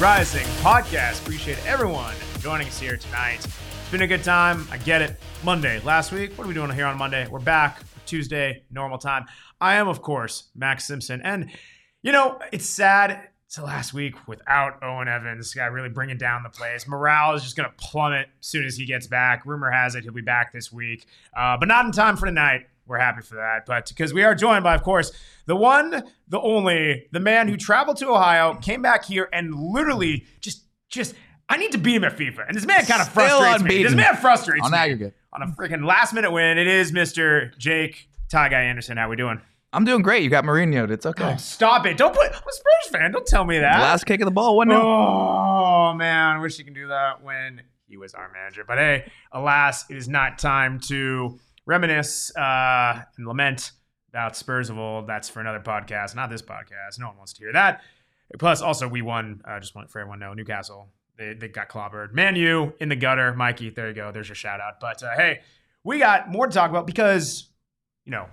Rising podcast. Appreciate everyone joining us here tonight. It's been a good time. I get it. Monday, last week. What are we doing here on Monday? We're back. Tuesday, normal time. I am, of course, Max Simpson. And, you know, it's sad. The last week without Owen Evans, this guy really bringing down the place. Morale is just going to plummet as soon as he gets back. Rumor has it he'll be back this week, uh, but not in time for tonight. We're happy for that. But because we are joined by, of course, the one, the only, the man who traveled to Ohio, came back here, and literally just, just, I need to beat him at FIFA. And this man kind of frustrates me. This man frustrates On me. aggregate. On a freaking last minute win. It is Mr. Jake Tie Guy Anderson. How we doing? I'm doing great. You got Mourinho. It's okay. Oh, stop it. Don't put, I'm a Spurs fan. Don't tell me that. Last kick of the ball, one 0 Oh man, I wish he could do that when he was our manager. But hey, alas, it is not time to reminisce uh, and lament about Spurs of old. That's for another podcast, not this podcast. No one wants to hear that. Plus, also we won. Uh, just want for everyone to know, Newcastle they they got clobbered. Man, you in the gutter, Mikey. There you go. There's your shout out. But uh, hey, we got more to talk about because you know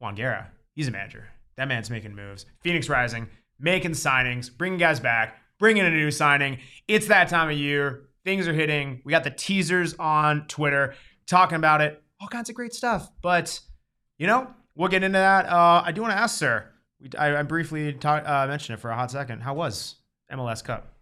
Juan Guerra, he's a manager. That man's making moves. Phoenix Rising, making signings, bringing guys back, bringing in a new signing. It's that time of year. Things are hitting. We got the teasers on Twitter talking about it. All kinds of great stuff. But, you know, we'll get into that. Uh, I do want to ask, sir. We, I, I briefly uh, mentioned it for a hot second. How was MLS Cup?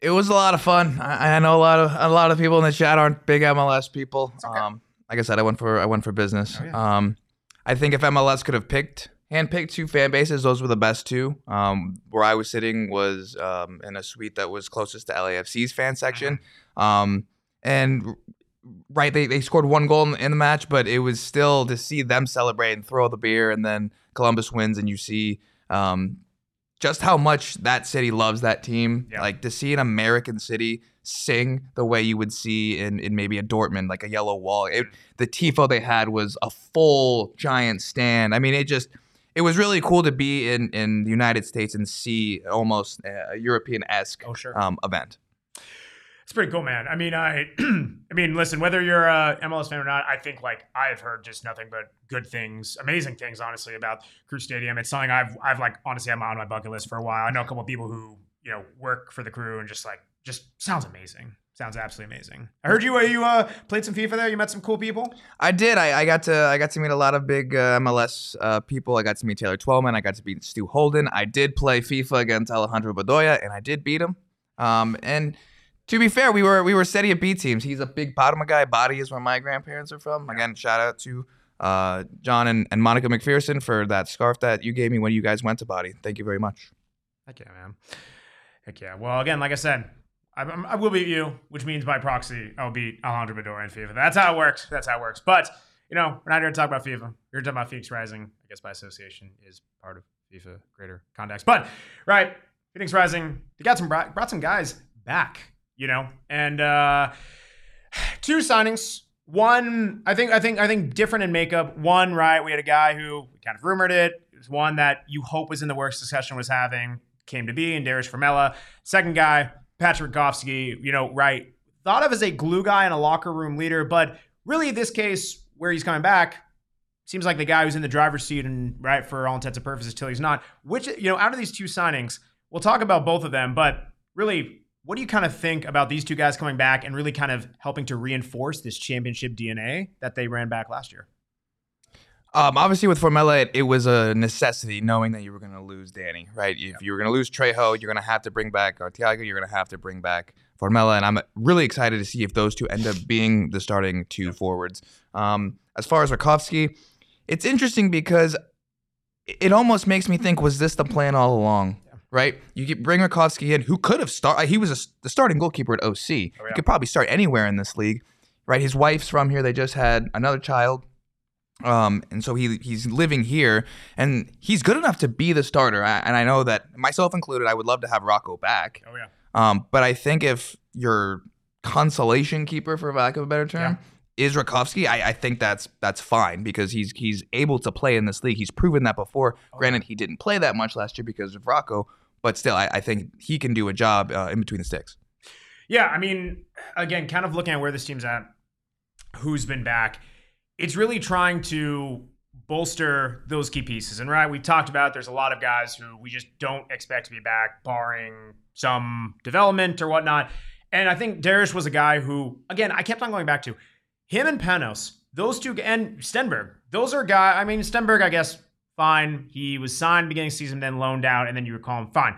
It was a lot of fun. I, I know a lot of a lot of people in the chat aren't big MLS people. okay. Um, like I said, I went for I went for business. Oh, yeah. Um, I think if MLS could have picked handpicked two fan bases, those were the best two. Um, where I was sitting was um, in a suite that was closest to LAFC's fan section. Mm-hmm. Um, and right, they, they scored one goal in, in the match, but it was still to see them celebrate and throw the beer, and then Columbus wins, and you see um, just how much that city loves that team. Yeah. Like to see an American city sing the way you would see in, in maybe a Dortmund, like a yellow wall. It, the tifo they had was a full giant stand. I mean, it just it was really cool to be in in the United States and see almost a European esque Oh, sure. um, event. It's pretty cool, man. I mean, I, I mean, listen, whether you're a MLS fan or not, I think like I've heard just nothing but good things, amazing things, honestly, about Crew Stadium. It's something I've, I've like honestly I'm on my bucket list for a while. I know a couple people who you know work for the crew and just like just sounds amazing. Sounds absolutely amazing. I heard you uh, you uh, played some FIFA there. You met some cool people. I did. I, I got to I got to meet a lot of big uh, MLS uh, people. I got to meet Taylor Twellman. I got to beat Stu Holden. I did play FIFA against Alejandro Bedoya, and I did beat him. Um, and to be fair, we were we were steady at B teams. He's a big Padma guy. Body is where my grandparents are from. Again, shout out to uh, John and, and Monica McPherson for that scarf that you gave me when you guys went to Body. Thank you very much. Heck yeah, man. Heck yeah. Well, again, like I said, I, I'm- will beat you, which means by proxy, I'll beat Alejandro Bedoya in FIFA. That's how it works. That's how it works. But, you know, we're not here to talk about FIFA. We're here to talk about Phoenix Rising. I guess by association is part of FIFA greater context. But, right, Phoenix Rising, they got some brought, brought some guys back, you know, and uh, two signings. One, I think, I think, I think different in makeup. One, right, we had a guy who kind of rumored it. It was one that you hope was in the works discussion was having came to be, and Dariusz Formella. Second guy, Patrick Rakovsky, you know, right, thought of as a glue guy and a locker room leader, but really this case where he's coming back seems like the guy who's in the driver's seat and right for all intents and purposes till he's not. Which you know, out of these two signings, we'll talk about both of them, but really. What do you kind of think about these two guys coming back and really kind of helping to reinforce this championship DNA that they ran back last year? Um, obviously, with Formella, it, it was a necessity knowing that you were going to lose Danny, right? If you were going to lose Trejo, you're going to have to bring back Arteaga, you're going to have to bring back Formella, and I'm really excited to see if those two end up being the starting two forwards. Um, as far as Rakovsky, it's interesting because it almost makes me think: was this the plan all along? Right? You get bring Rakovsky in, who could have started. He was a, the starting goalkeeper at OC. He could probably start anywhere in this league. Right? His wife's from here. They just had another child. Um, and so he he's living here, and he's good enough to be the starter. I, and I know that myself included, I would love to have Rocco back. Oh yeah. Um, but I think if your consolation keeper, for lack of a better term, is Rakovsky, I, I think that's that's fine because he's he's able to play in this league. He's proven that before. Granted, he didn't play that much last year because of Rocco, but still, I, I think he can do a job uh, in between the sticks. Yeah, I mean, again, kind of looking at where this team's at, who's been back, it's really trying to bolster those key pieces. And right, we've talked about there's a lot of guys who we just don't expect to be back, barring some development or whatnot. And I think Darius was a guy who, again, I kept on going back to him and Panos, those two, and Stenberg. Those are guys. I mean, Stenberg, I guess, fine. He was signed beginning of season, then loaned out, and then you recall him, fine.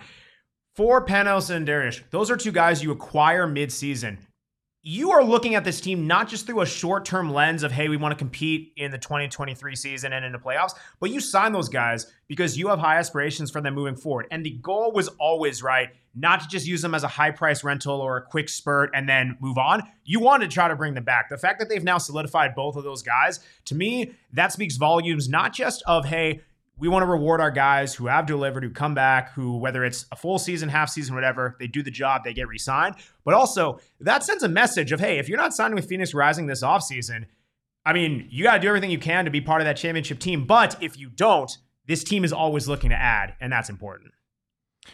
For Panos and Darius, those are two guys you acquire mid-season you are looking at this team not just through a short term lens of, hey, we want to compete in the 2023 season and in the playoffs, but you sign those guys because you have high aspirations for them moving forward. And the goal was always, right, not to just use them as a high price rental or a quick spurt and then move on. You want to try to bring them back. The fact that they've now solidified both of those guys, to me, that speaks volumes, not just of, hey, we want to reward our guys who have delivered, who come back, who, whether it's a full season, half season, whatever, they do the job, they get re signed. But also, that sends a message of, hey, if you're not signing with Phoenix Rising this offseason, I mean, you got to do everything you can to be part of that championship team. But if you don't, this team is always looking to add, and that's important.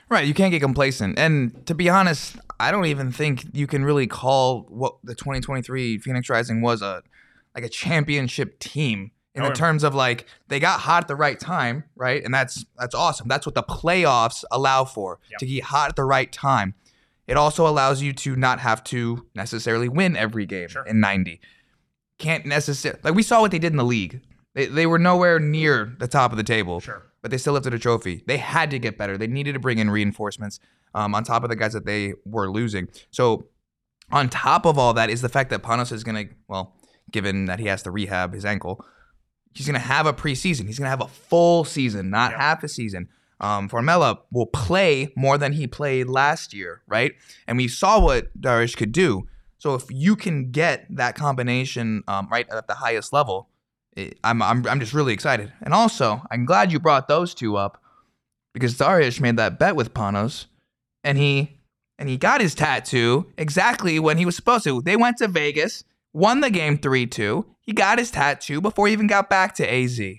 Right, you can't get complacent. And to be honest, I don't even think you can really call what the 2023 Phoenix Rising was a like a championship team in the terms of like they got hot at the right time, right? And that's that's awesome. That's what the playoffs allow for yep. to get hot at the right time. It also allows you to not have to necessarily win every game sure. in 90. Can't necessarily like we saw what they did in the league. They, they were nowhere near the top of the table, sure. but they still lifted a trophy. They had to get better. They needed to bring in reinforcements um, on top of the guys that they were losing. So on top of all that is the fact that Panos is going to, well, given that he has to rehab his ankle, he's going to have a preseason. He's going to have a full season, not yep. half a season. Um, Formella will play more than he played last year, right? And we saw what Darius could do. So if you can get that combination um, right at the highest level, it, I'm, I'm I'm just really excited. And also, I'm glad you brought those two up because Darius made that bet with Panos, and he and he got his tattoo exactly when he was supposed to. They went to Vegas won the game 3 2. He got his tattoo before he even got back to AZ. Yeah,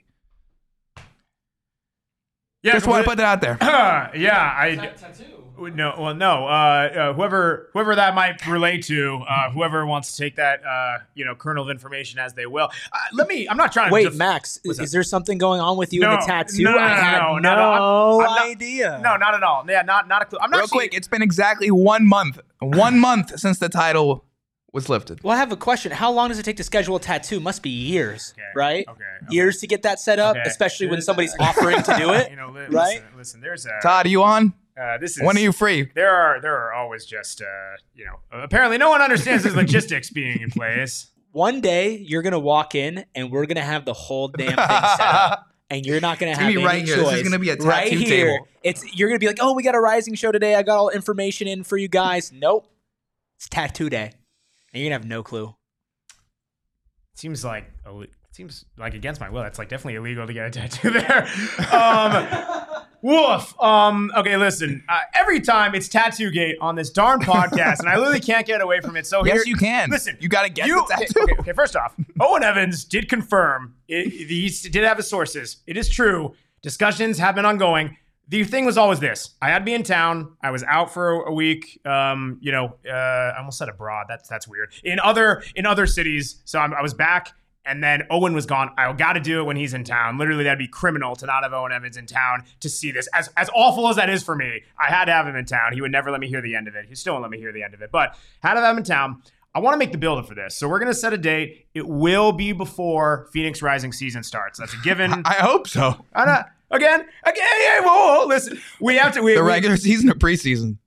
just want to put that out there. Uh, yeah, I. Tattoo. No, well, no. Uh, uh, whoever, whoever that might relate to, uh, whoever wants to take that, uh, you know, kernel of information as they will. Uh, let me. I'm not trying to wait, Max. Is, is, there something going on with you no, in the tattoo? No, no, no, I had no, no, no, I'm, I'm idea. no, not at all. Yeah, not not a clue. I'm not real quick. It's been exactly one month. One month since the title was lifted. Well, I have a question. How long does it take to schedule a tattoo? Must be years, okay. right? Okay, okay, Years to get that set up, okay. especially when somebody's offering to do it. You know, li- right? Listen, listen, there's a Todd. Are you on? Uh, this is when are you free? There are there are always just uh, you know apparently no one understands the logistics being in place. One day you're gonna walk in and we're gonna have the whole damn thing set up. And you're not gonna have any right choice. Here. This is gonna be a tattoo right here, table. It's you're gonna be like, oh, we got a rising show today. I got all information in for you guys. Nope, it's tattoo day and you're gonna have no clue. Seems like seems like against my will. That's like definitely illegal to get a tattoo there. Um, woof. Um, okay, listen. Uh, every time it's tattoo gate on this darn podcast, and I literally can't get away from it. So yes, here, you can. Listen, you got to get you, the tattoo. Okay, okay, first off, Owen Evans did confirm. It, he did have his sources. It is true. Discussions have been ongoing the thing was always this: I had to be in town. I was out for a week. Um, you know, uh, I almost said abroad. That's that's weird. In other in other cities, so I'm, I was back, and then Owen was gone. I got to do it when he's in town. Literally, that'd be criminal to not have Owen Evans in town to see this. As as awful as that is for me, I had to have him in town. He would never let me hear the end of it. He still won't let me hear the end of it, but had to have him in town. I want to make the build up for this. So we're going to set a date. It will be before Phoenix Rising season starts. That's a given. I hope so. I. Again, again, hey, whoa, whoa, listen. We have to. We, the regular we, season or preseason?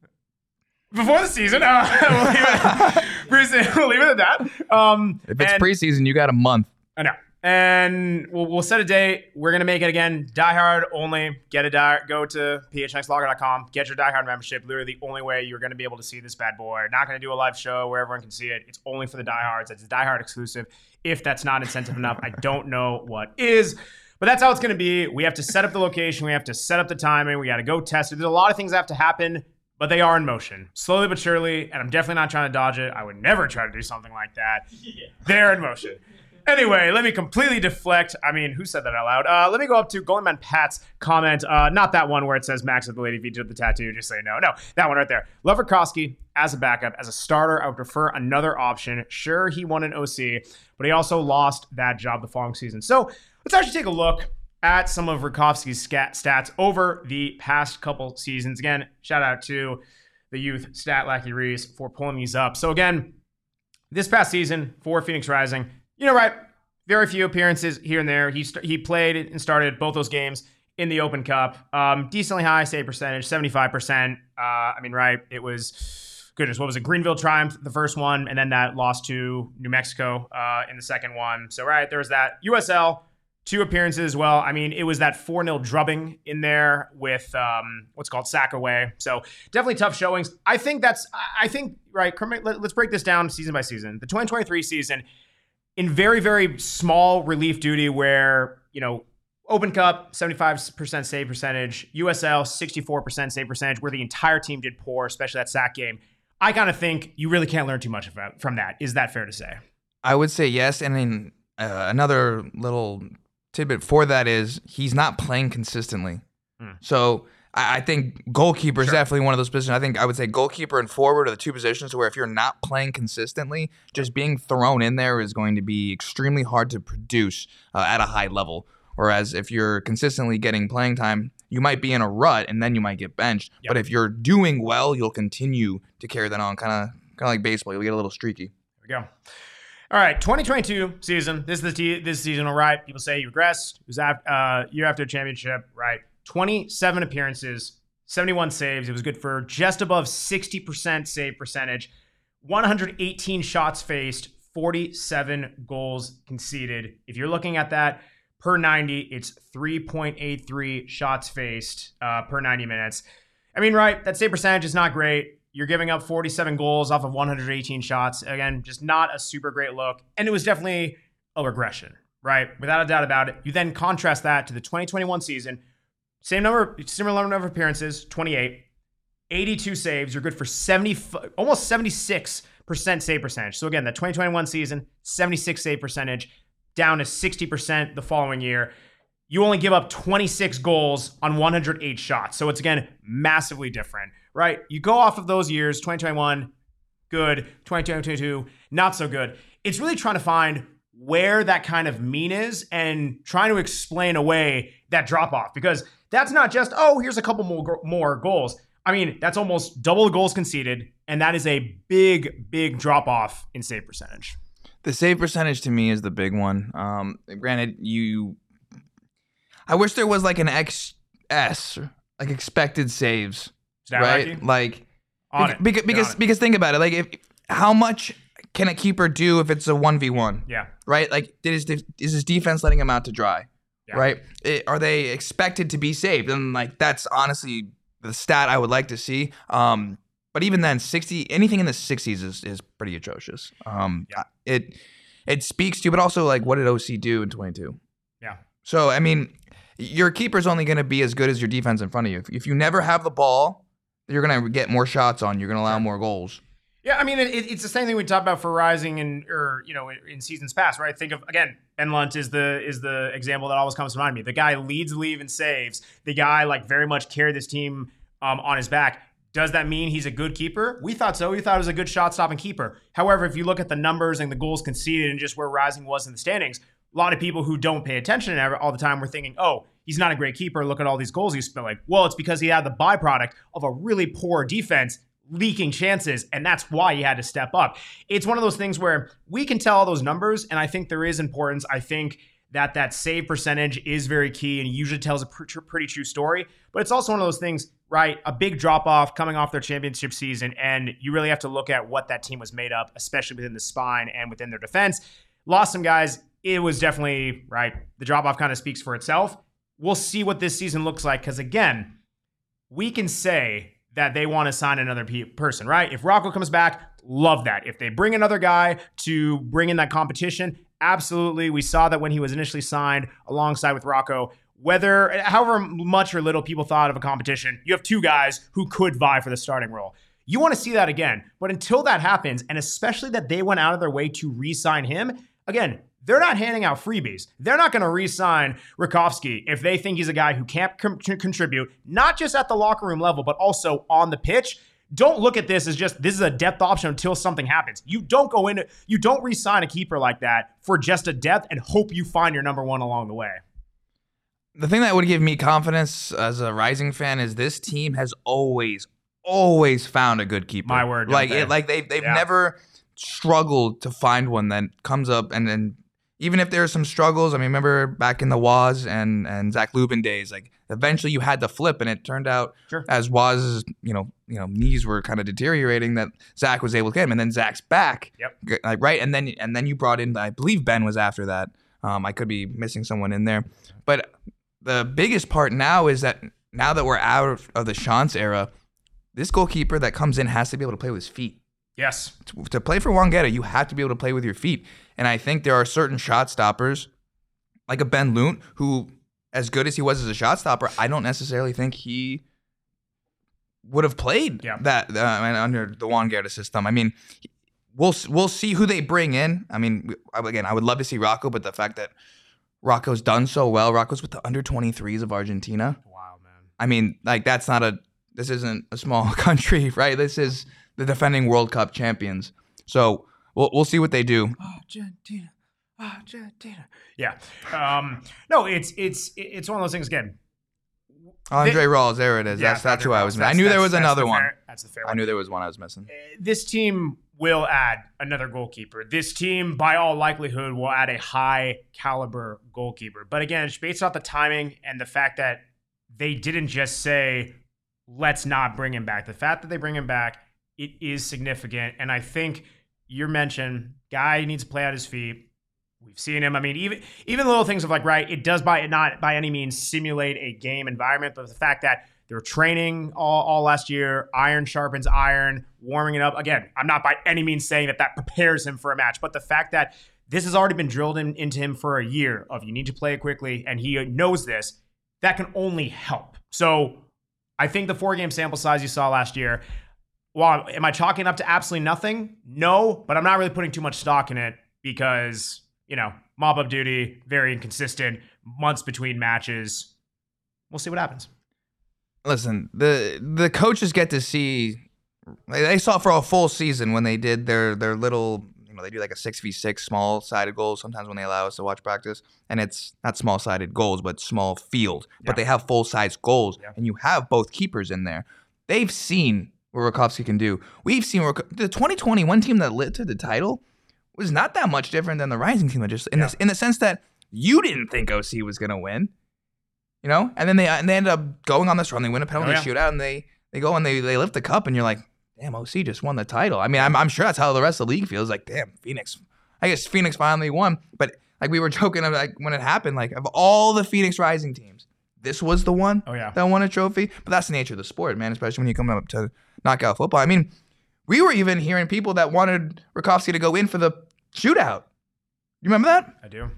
Before the season, uh, we'll, leave it, preseason we'll leave it at that. Um, if it's and, preseason, you got a month. I know. And we'll, we'll set a date. We're gonna make it again. Die Hard only. Get a die. Go to phnxlogger.com. Get your Die Hard membership. Literally the only way you're gonna be able to see this bad boy. Not gonna do a live show where everyone can see it. It's only for the Die Hards. It's a Die Hard exclusive. If that's not incentive enough, I don't know what is. But that's how it's going to be. We have to set up the location. We have to set up the timing. We got to go test it. There's a lot of things that have to happen, but they are in motion, slowly but surely. And I'm definitely not trying to dodge it. I would never try to do something like that. They're in motion. Anyway, let me completely deflect. I mean, who said that out loud? Uh, let me go up to Goldman Pat's comment. Uh, not that one where it says Max of the lady featured the tattoo. Just say no. No, that one right there. Loverkowski as a backup, as a starter, I would prefer another option. Sure, he won an OC, but he also lost that job the following season. So let's actually take a look at some of Rakovsky's stats over the past couple seasons. Again, shout out to the youth stat Lackey Reese for pulling these up. So again, this past season for Phoenix Rising, you know, right? Very few appearances here and there. He st- he played and started both those games in the Open Cup. Um, decently high save percentage, seventy five percent. Uh, I mean, right? It was goodness. What was it? Greenville triumph the first one, and then that lost to New Mexico uh, in the second one. So right there was that USL two appearances as well. I mean, it was that 4 0 drubbing in there with um, what's called Sackaway. So definitely tough showings. I think that's, I think, right, let's break this down season by season. The 2023 season, in very, very small relief duty where, you know, Open Cup, 75% save percentage, USL, 64% save percentage, where the entire team did poor, especially that sack game. I kind of think you really can't learn too much from that. Is that fair to say? I would say yes. And then uh, another little tidbit for that is he's not playing consistently. Mm. So I, I, think goalkeeper is sure. definitely one of those positions. I think I would say goalkeeper and forward are the two positions where if you're not playing consistently, just being thrown in there is going to be extremely hard to produce uh, at a high level. Whereas if you're consistently getting playing time, you might be in a rut and then you might get benched. Yep. But if you're doing well, you'll continue to carry that on, kind of kind of like baseball. You'll get a little streaky. There we go. All right, 2022 season. This is the t- this season, all right. People say you regressed. It was after, uh, year after championship, right? 27 appearances, 71 saves. It was good for just above 60% save percentage, 118 shots faced, 47 goals conceded. If you're looking at that per 90, it's 3.83 shots faced uh, per 90 minutes. I mean, right? That save percentage is not great. You're giving up 47 goals off of 118 shots. Again, just not a super great look. And it was definitely a regression, right? Without a doubt about it. You then contrast that to the 2021 season. Same number, similar number of appearances, 28, 82 saves. You're good for 70, almost 76% save percentage. So again, the 2021 season, 76 save percentage, down to 60% the following year. You only give up 26 goals on 108 shots. So it's again massively different right? You go off of those years, 2021, good, 2022, not so good. It's really trying to find where that kind of mean is and trying to explain away that drop off because that's not just, oh, here's a couple more, more goals. I mean, that's almost double the goals conceded, and that is a big, big drop off in save percentage. The save percentage to me is the big one. Um, granted, you, I wish there was like an XS, like expected saves right? Like, on because, it. because because, because think about it. Like, if how much can a keeper do if it's a one v one? Yeah. Right. Like, is is his defense letting him out to dry? Yeah. Right. It, are they expected to be saved? And like, that's honestly the stat I would like to see. Um, but even then, sixty anything in the sixties is is pretty atrocious. Um, yeah. It it speaks to, but also like, what did OC do in twenty two? Yeah. So I mean, your keeper's only going to be as good as your defense in front of you. If, if you never have the ball you're going to get more shots on. You're going to allow more goals. Yeah, I mean, it, it's the same thing we talked about for Rising and or you know in seasons past, right? Think of again, Enlunt is the is the example that always comes to mind. Me, the guy leads the league and saves. The guy like very much carried this team um, on his back. Does that mean he's a good keeper? We thought so. We thought he was a good shot stopping keeper. However, if you look at the numbers and the goals conceded and just where Rising was in the standings, a lot of people who don't pay attention all the time were thinking, oh, he's not a great keeper. Look at all these goals he's spilling. Well, it's because he had the byproduct of a really poor defense leaking chances, and that's why he had to step up. It's one of those things where we can tell all those numbers, and I think there is importance. I think that that save percentage is very key and usually tells a pr- pretty true story. But it's also one of those things, right? A big drop off coming off their championship season, and you really have to look at what that team was made up, especially within the spine and within their defense. Lost some guys it was definitely right. The drop off kind of speaks for itself. We'll see what this season looks like because again, we can say that they want to sign another pe- person, right? If Rocco comes back, love that. If they bring another guy to bring in that competition, absolutely. We saw that when he was initially signed alongside with Rocco. Whether, however much or little people thought of a competition, you have two guys who could vie for the starting role. You want to see that again. But until that happens, and especially that they went out of their way to re sign him, again, they're not handing out freebies. They're not going to re-sign Rakovsky if they think he's a guy who can't com- contribute, not just at the locker room level, but also on the pitch. Don't look at this as just this is a depth option until something happens. You don't go in, you don't re-sign a keeper like that for just a depth and hope you find your number one along the way. The thing that would give me confidence as a Rising fan is this team has always, always found a good keeper. My word, like they? it, like they've they've Yeah. never struggled to find one that comes up and then even if there are some struggles, I mean, remember back in the Waz and and Zac Lubin days, like eventually you had to flip, and it turned out Sure. as Waz's you know you know knees were kind of deteriorating that Zach was able to get him, and then Zach's back, Yep. like right, and then and then you brought in, I believe Ben was after that. Um, I could be missing someone in there, but the biggest part now is that now that we're out of, of the Schantz era, this goalkeeper that comes in has to be able to play with his feet Yes. to, to play for Juan Guerra, you have to be able to play with your feet. And I think there are certain shot stoppers, like a Ben Lundt, who, as good as he was as a shot stopper, I don't necessarily think he would have played Yeah. that uh, under the Juan Guerra system. I mean, we'll we'll see who they bring in. I mean, again, I would love to see Rocco, but the fact that Rocco's done so well, Rocco's with the under 23s of Argentina. Wow, man. I mean, like that's not a this isn't a small country, right? This is the defending World Cup champions. So we'll we'll see what they do. Argentina, Argentina. Yeah. Um, no, it's it's it's one of those things again. Andre Rawls, there it is. Yeah, that's that's who I Ross. was. I knew there was another the one. fair- that's the fair I one. knew there was one I was missing. this team will add another goalkeeper. This team, by all likelihood, will add a high caliber goalkeeper. But again, it's based off the timing and the fact that they didn't just say, let's not bring him back. The fact that they bring him back, it is significant. And I think your mention, guy needs to play on his feet. We've seen him. I mean, even even little things of like, right, it does by not by any means simulate a game environment, but the fact that they were training all, all last year, iron sharpens iron, warming it up. Again, I'm not by any means saying that that prepares him for a match, but the fact that this has already been drilled in, into him for a year of you need to play it quickly, and he knows this, that can only help. So I think the four game sample size you saw last year, well, am I chalking up to absolutely nothing? No, but I'm not really putting too much stock in it because, you know, mob up duty, very inconsistent, months between matches. We'll see what happens. Listen, the the coaches get to see. They saw for a full season when they did their their little. You know, they do like a six v six small sided goals. Sometimes when they allow us to watch practice, and it's not small sided goals, but small field. Yeah. But they have full size goals, Yeah. and you have both keepers in there. They've seen what Rakovsky can do. We've seen Rak- the 2021 team that lit to the title was not that much different than the Rising team. that Just in Yeah. the in the sense that you didn't think OC was gonna win you know. And then they and they end up going on this run. They win a penalty Oh, yeah. shootout, and they they go and they they lift the cup, and you're like, damn, OC just won the title. I mean, I'm I'm sure that's how the rest of the league feels. Like, damn, Phoenix. I guess Phoenix finally won, but like we were joking like when it happened, like of all the Phoenix Rising teams, this was the one Oh, yeah. that won a trophy. But that's the nature of the sport, man. Especially when you come up to knockout football. I mean, we were even hearing people that wanted Rakovsky to go in for the shootout. You remember that? I do.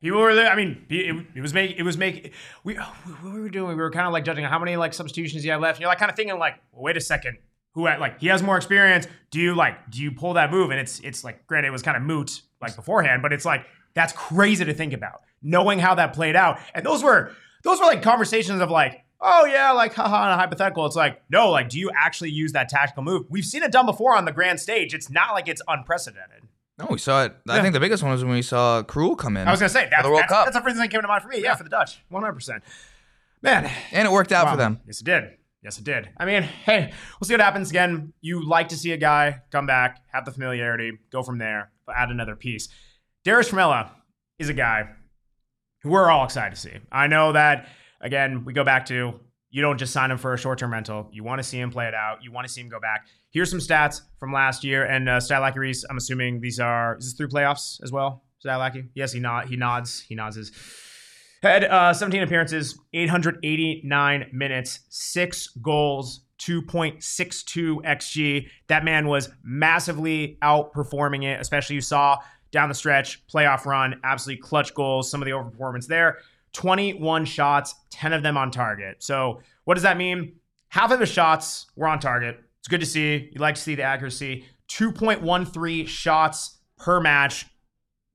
People were there. I mean, it, it was make it was make we oh, what were we doing? We were kind of like judging how many like substitutions he had left. And you're like kind of thinking like, well, wait a second, who had like he has more experience? Do you like do you pull that move? And it's it's like granted it was kind of moot like beforehand, but it's like that's crazy to think about knowing how that played out. And those were those were like conversations of like. Oh yeah, like haha, in a hypothetical. It's like no, like do you actually use that tactical move? We've seen it done before on the grand stage. It's not like it's unprecedented. No, we saw it. I Yeah. think the biggest one was when we saw Krul come in. I was gonna say that's, the World that's, Cup. that's the first thing that came to mind for me. Yeah, for the Dutch, one hundred percent. Man, and it worked out wow. for them. Yes, it did. Yes, it did. I mean, hey, we'll see what happens. Again, you like to see a guy come back, have the familiarity, go from there, but add another piece. Dariusz Formella is a guy who we're all excited to see. I know that again, we go back to you don't just sign him for a short-term rental. You want to see him play it out. You want to see him go back. Here's some stats from last year and uh, stat Reese. I'm assuming these are is this through playoffs as well. Zalaki? Yes, he nod. He nods. He nods his head. Uh, 17 appearances, 889 minutes, six goals, 2.62 xG. That man was massively outperforming it. Especially you saw down the stretch, playoff run, absolutely clutch goals. Some of the overperformance there. 21 shots, 10 of them on target. So what does that mean? Half of the shots were on target. It's good to see. You like to see the accuracy. 2.13 shots per match.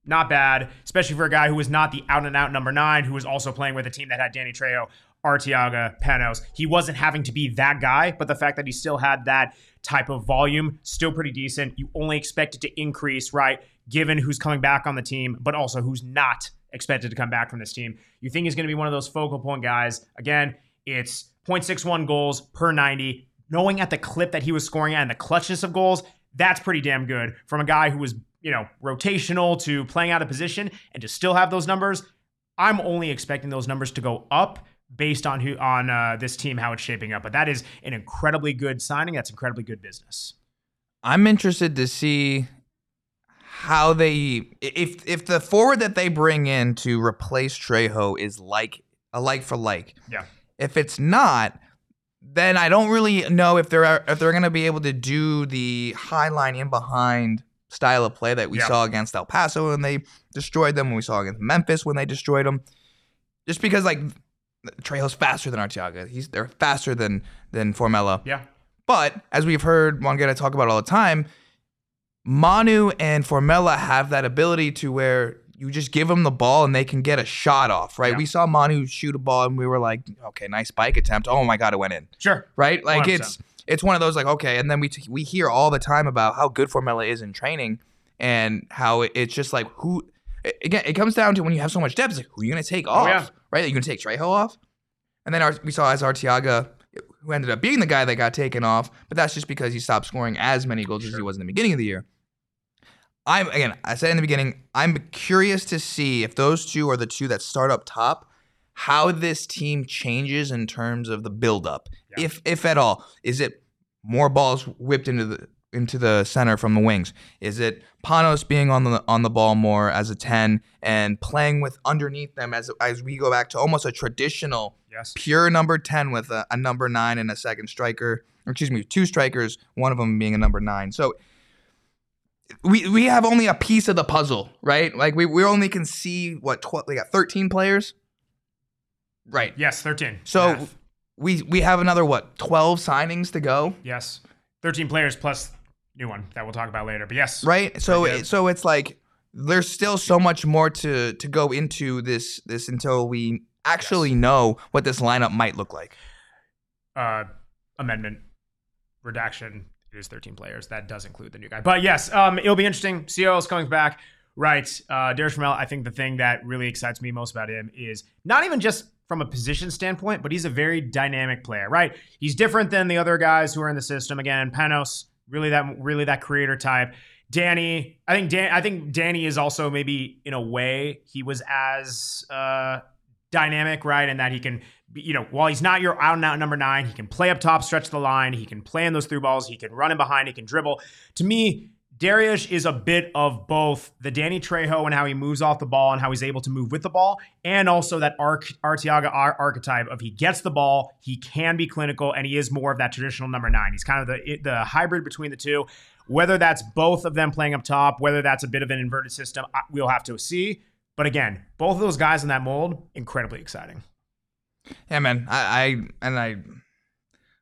Not bad, especially for a guy who was not the out and out number nine, who was also playing with a team that had Danny Trejo, Arteaga, Panos. He wasn't having to be that guy, but the fact that he still had that type of volume, still pretty decent. You only expect it to increase, right? Given who's coming back on the team, but also who's not expected to come back from this team. You think he's going to be one of those focal point guys. Again, it's 0.61 goals per 90. Knowing at the clip that he was scoring at and the clutchness of goals, that's pretty damn good from a guy who was, you know, rotational to playing out of position and to still have those numbers. I'm only expecting those numbers to go up based on who on uh, this team how it's shaping up. But that is an incredibly good signing. That's incredibly good business. I'm interested to see how they if if the forward that they bring in to replace Trejo is like a like for like. Yeah. If it's not, then I don't really know if they're if they're going to be able to do the high line in behind style of play that we Yeah. saw against El Paso when they destroyed them, when we saw against Memphis when they destroyed them. Just because like Trejo's faster than Arteaga, he's they're faster than than Formella. Yeah. But as we've heard Juan Guerra talk about all the time, Manu and Formella have that ability to where you just give them the ball and they can get a shot off, right? Yeah. We saw Manu shoot a ball and we were like, okay, nice bike attempt. Oh my god, it went in, Sure. right? Like 100%. it's it's one of those like okay, and then we t- we hear all the time about how good Formella is in training and how it, it's just like who again it comes down to when you have so much depth, it's like who are you gonna take off, Oh, yeah. right? Are you gonna take Trejo off? And then our, we saw as Arteaga, who ended up being the guy that got taken off, but that's just because he stopped scoring as many goals as he was in the beginning of the year. I'm again, I said in the beginning, I'm curious to see if those two are the two that start up top, how this team changes in terms of the buildup, Yeah. if if at all. Is it more balls whipped into the into the center from the wings? Is it Panos being on the on the ball more as a 10 and playing with underneath them as as we go back to almost a traditional Yes. pure number 10 with a, a number 9 and a second striker or excuse me two strikers one of them being a number 9 so we we have only a piece of the puzzle right like we, we only can see what 12 we got 13 players right Yes. 13. so we we have another what 12 signings to go yes. 13 players plus new one that we'll talk about later. But yes. right so it, so it's like there's still so much more to to go into this this until we actually know what this lineup might look like uh, amendment redaction. It is 13 players. That does include the new guy. But yes, um, it'll be interesting. CL is coming back. Right. Uh, Dariusz Formella, I think the thing that really excites me most about him is not even just from a position standpoint, but he's a very dynamic player, right? He's different than the other guys who are in the system. Again, Panos, really that really that creator type. Danny, I think Dan, I think Danny is also maybe in a way he was as uh, dynamic, right? And that he can, you know, while he's not your out and out number nine, he can play up top, stretch the line, he can play in those through balls, he can run in behind, he can dribble. To me, Darius is a bit of both the Danny Trejo and how he moves off the ball and how he's able to move with the ball, and also that Arc Arteaga ar- archetype of he gets the ball, he can be clinical, and he is more of that traditional number nine. He's kind of the the hybrid between the two. Whether that's both of them playing up top, whether that's a bit of an inverted system, we'll have to see. But again, both of those guys in that mold, incredibly exciting. Yeah, man. I, I and I,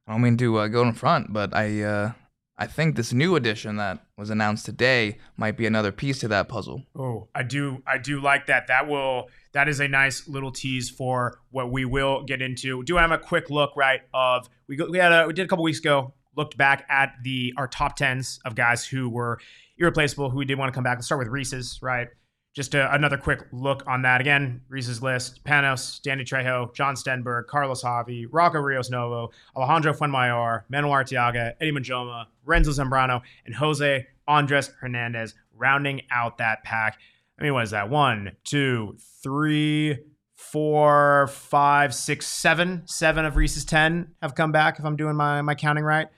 I don't mean to uh, go in front, but I, uh, I think this new addition that was announced today might be another piece to that puzzle. Oh, I do, I do like that. That will, that is a nice little tease for what we will get into. Do I have a quick look, right? Of we go, we had a, we did a couple weeks ago. Looked back at the our top tens of guys who were irreplaceable, who did want to come back. Let's start with Reese's, right? Just a, another quick look on that again. Reese's list: Panos, Danny Trejo, John Stenberg, Carlos Harvey, Rocco Rios Novo, Alejandro Fuenmayor, Manuel Arteaga, Eddie Munjoma, Renzo Zambrano, and Jose Andres Hernandez, rounding out that pack. I mean, what is that? One, two, three, four, five, six, seven. Seven of Reese's ten have come back. If I'm doing my my counting right,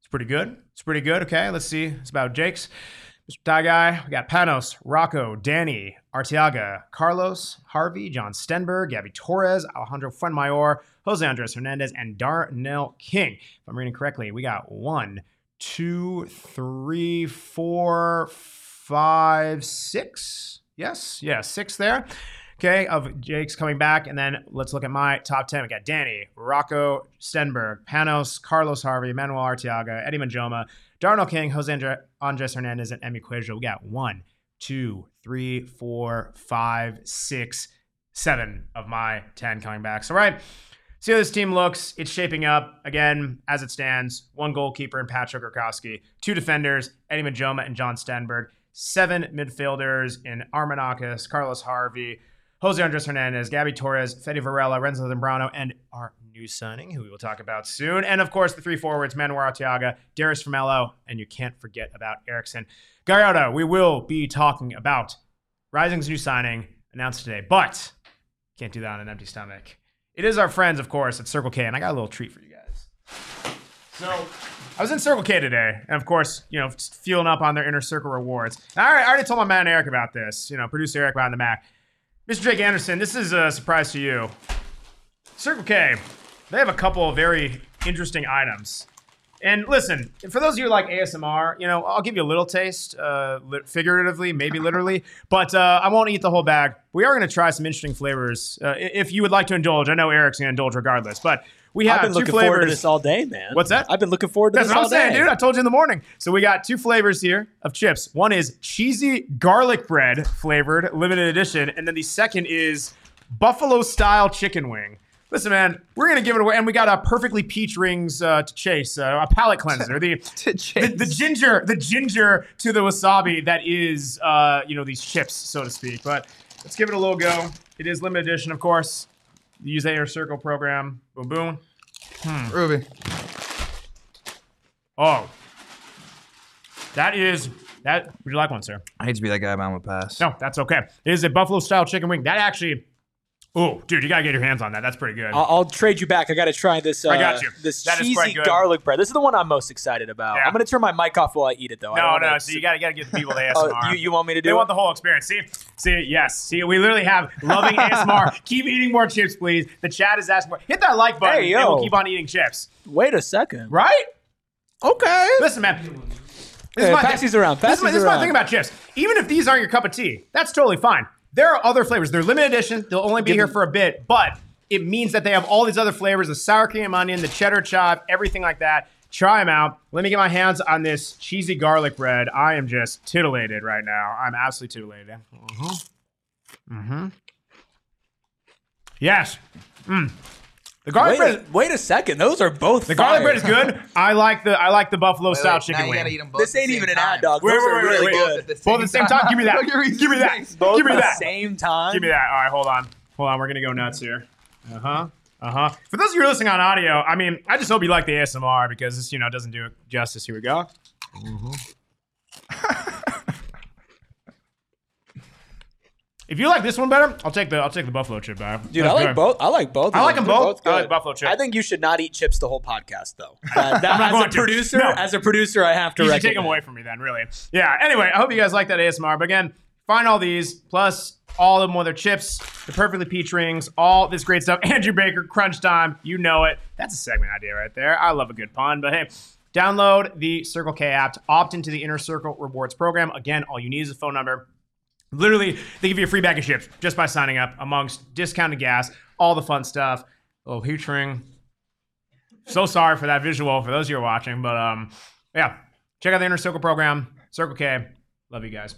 it's pretty good. It's pretty good. Okay, let's see. It's about Jake's. Tie Guy, we got Panos, Rocco, Danny, Arteaga, Carlos, Harvey, John Stenberg, Gabby Torres, Alejandro Fuenmayor, Jose Andres Hernandez, and Darnell King. If I'm reading correctly, we got one, two, three, four, five, six. Yes, yeah, six there. Okay, of Jake's coming back. And then let's look at my top 10. We got Danny, Rocco Stenberg, Panos, Carlos Harvey, Manuel Arteaga, Eddie Munjoma, Darnell King, Jose Andre- Andres Hernandez, and Emmy Cuejo. We got one, two, three, four, five, six, seven of my 10 coming back. So, right. See how this team looks. It's shaping up again as it stands. One goalkeeper in Patrick Rakovsky, two defenders, Eddie Munjoma and John Stenberg, seven midfielders in Armenakas, Carlos Harvey, Jose Andres Hernandez, Gabby Torres, Fede Varela, Renzo Zambrano, and our new signing, who we will talk about soon. And of course, the three forwards, Manuel Arteaga, Dariusz Formella, and you can't forget about Erickson. Gallardo, we will be talking about Rising's new signing announced today, but can't do that on an empty stomach. It is our friends, of course, at Circle K, and I got a little treat for you guys. So I was in Circle K today, and of course, you know, fueling up on their inner circle rewards. And I already, I already told my man Eric about this, you know, producer Eric behind the Mac. Mr. Jake Anderson, this is a surprise to you. Circle K, they have a couple of very interesting items. And listen, for those of you who like ASMR, you know, I'll give you a little taste, uh, figuratively, maybe literally, but uh, I won't eat the whole bag. We are going to try some interesting flavors. Uh, if you would like to indulge, I know Eric's going to indulge regardless, but we have I've been two looking flavors. forward to this all day, man. What's that? I've been looking forward to That's this what all I'm saying, day. dude. I told you in the morning. So we got two flavors here of chips. One is cheesy garlic bread flavored, limited edition, and then the second is buffalo style chicken wing. Listen, man, we're gonna give it away, and we got a perfectly peach rings uh, to chase, uh, a palate cleanser. The, the chase. the ginger, the ginger to the wasabi that is, uh, you know, these chips, so to speak. But let's give it a little go. It is limited edition, of course. Use Air Circle program. Boom, boom. Ruby. Oh, that is that. Would you like one, sir? I hate to be that guy, but I'm gonna pass. No, that's okay. It is a buffalo style chicken wing. That actually. Oh, dude, you gotta get your hands on that. That's pretty good. I'll, I'll trade you back. I got to try this. Uh, I got you. This That is cheesy garlic bread. This is the one I'm most excited about. Yeah. I'm gonna turn my mic off while I eat it, though. No, no. So you gotta gotta get the people the ASMR. Oh, you, you want me to do they it? want the whole experience. See, see, yes. See, we literally have loving ASMR. keep eating more chips, please. The chat is asking for. Hit that like button, Hey, and we'll keep on eating chips. Wait a second. Right? Okay. Listen, man. This Hey, my thing- these around, This, is my, this is my thing about chips. Even if these aren't your cup of tea, that's totally fine. There are other flavors. They're limited edition. They'll only be here for a bit, but it means that they have all these other flavors: the sour cream onion, the cheddar chop, everything like that. Try them out. Let me get my hands on this cheesy garlic bread. I am just titillated right now. I'm absolutely titillated. Mm-hmm. Mm-hmm. Yes. Mm. The garlic Wait, bread. a, wait a second. Those are both. the garlic bread is good. I like the I like the buffalo Wait, style wait, chicken now you wing. gotta eat 'em This at ain't even same an ad dog. Wait, Those wait, are wait, really wait, good. Both Both at the same time. Give me that. Look at Reese's Give me that. Both Give me at that. the same time. Give me that. All right, hold on. Hold on. We're going to go nuts here. Uh huh. Uh huh. For those of you who are listening on audio, I mean, I just hope you like the ASMR because this, you know, doesn't do it justice. Here we go. if you like this one better, I'll take the I'll take the buffalo chip back. Dude, That's I like good. both. I like both. I like them They're both. I like buffalo chip. I think you should not eat chips the whole podcast, though. That, that- as a producer, No. as a producer, I have to You should take them away from me then, really. Yeah. Anyway, I hope you guys like that ASMR. But again, find all these plus all of them with their chips, the perfectly peach rings, all this great stuff. Andrew Baker, Crunch Time, you know it. That's a segment idea right there. I love a good pun. But hey, download the Circle K app to opt into the Inner Circle Rewards program. Again, all you need is a phone number. Literally, they give you a free bag of chips just by signing up, amongst discounted gas, all the fun stuff. A little ring, so sorry for that visual for those of you who are watching, but um, yeah, check out the Inner Circle program, Circle K. Love you guys.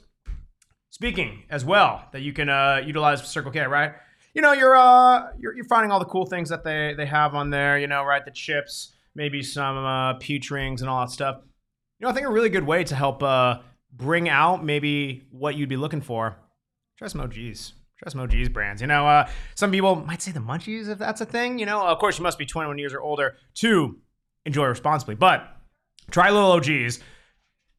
Speaking as well that you can uh, utilize Circle K, right? You know, you're uh, you're, you're finding all the cool things that they they have on there. You know, right? The chips, maybe some uh, peach rings and all that stuff. You know, I think a really good way to help uh, bring out maybe what you'd be looking for. Try some OGeez. Try some OGeez brands. You know, uh, some people might say the munchies if that's a thing. You know, of course, you must be 21 years or older to enjoy responsibly. But try little OGeez.